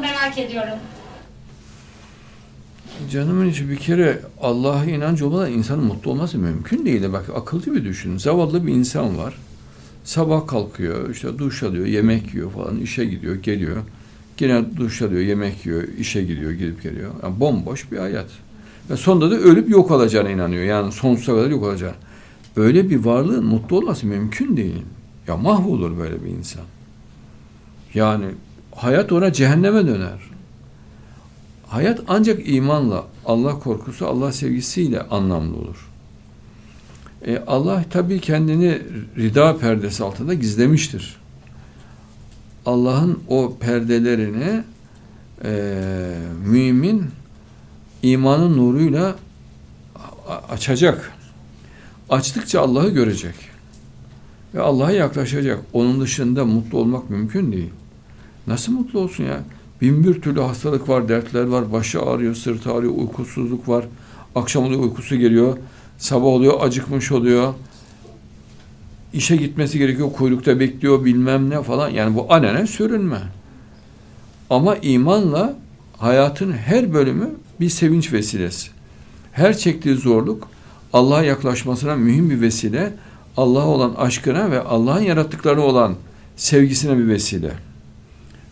merak ediyorum. Canımın içi bir kere Allah'a inancı olmadan insanın mutlu olması mümkün değil. Bak akılcı bir düşün. Zavallı bir insan var. Sabah kalkıyor, işte duş alıyor, yemek yiyor falan, işe gidiyor, geliyor. Yine duş alıyor, yemek yiyor, işe gidiyor, gidip geliyor. Yani bomboş bir hayat. Ve sonunda da ölüp yok olacağına inanıyor. Yani sonsuza kadar yok olacağına. Öyle bir varlığın mutlu olması mümkün değil. Ya mahvolur böyle bir insan. Yani hayat ona cehenneme döner. Hayat ancak imanla, Allah korkusu, Allah sevgisiyle anlamlı olur. E, Allah tabii kendini rida perdesi altında gizlemiştir. Allah'ın o perdelerini e, mümin imanın nuruyla açacak. Açtıkça Allah'ı görecek. Ve Allah'a yaklaşacak. Onun dışında mutlu olmak mümkün değil. Nasıl mutlu olsun ya? Bin bir türlü hastalık var, dertler var, başı ağrıyor, sırtı ağrıyor, uykusuzluk var. Akşam oluyor uykusu geliyor, sabah oluyor acıkmış oluyor. İşe gitmesi gerekiyor, kuyrukta bekliyor bilmem ne falan. Yani bu alenen sürünme. Ama imanla hayatın her bölümü bir sevinç vesilesi. Her çektiği zorluk Allah'a yaklaşmasına mühim bir vesile. Allah'a olan aşkına ve Allah'ın yarattıkları olan sevgisine bir vesile.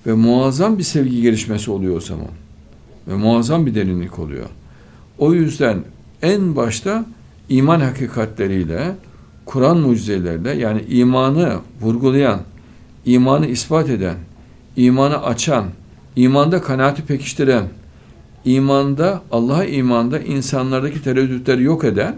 Ve muazzam bir sevgi gelişmesi oluyor o zaman. Ve muazzam bir derinlik oluyor. O yüzden en başta iman hakikatleriyle, Kur'an mucizeleriyle yani imanı vurgulayan, imanı ispat eden, imanı açan, imanda kanaati pekiştiren, imanda, Allah'a imanda insanlardaki tereddütleri yok eden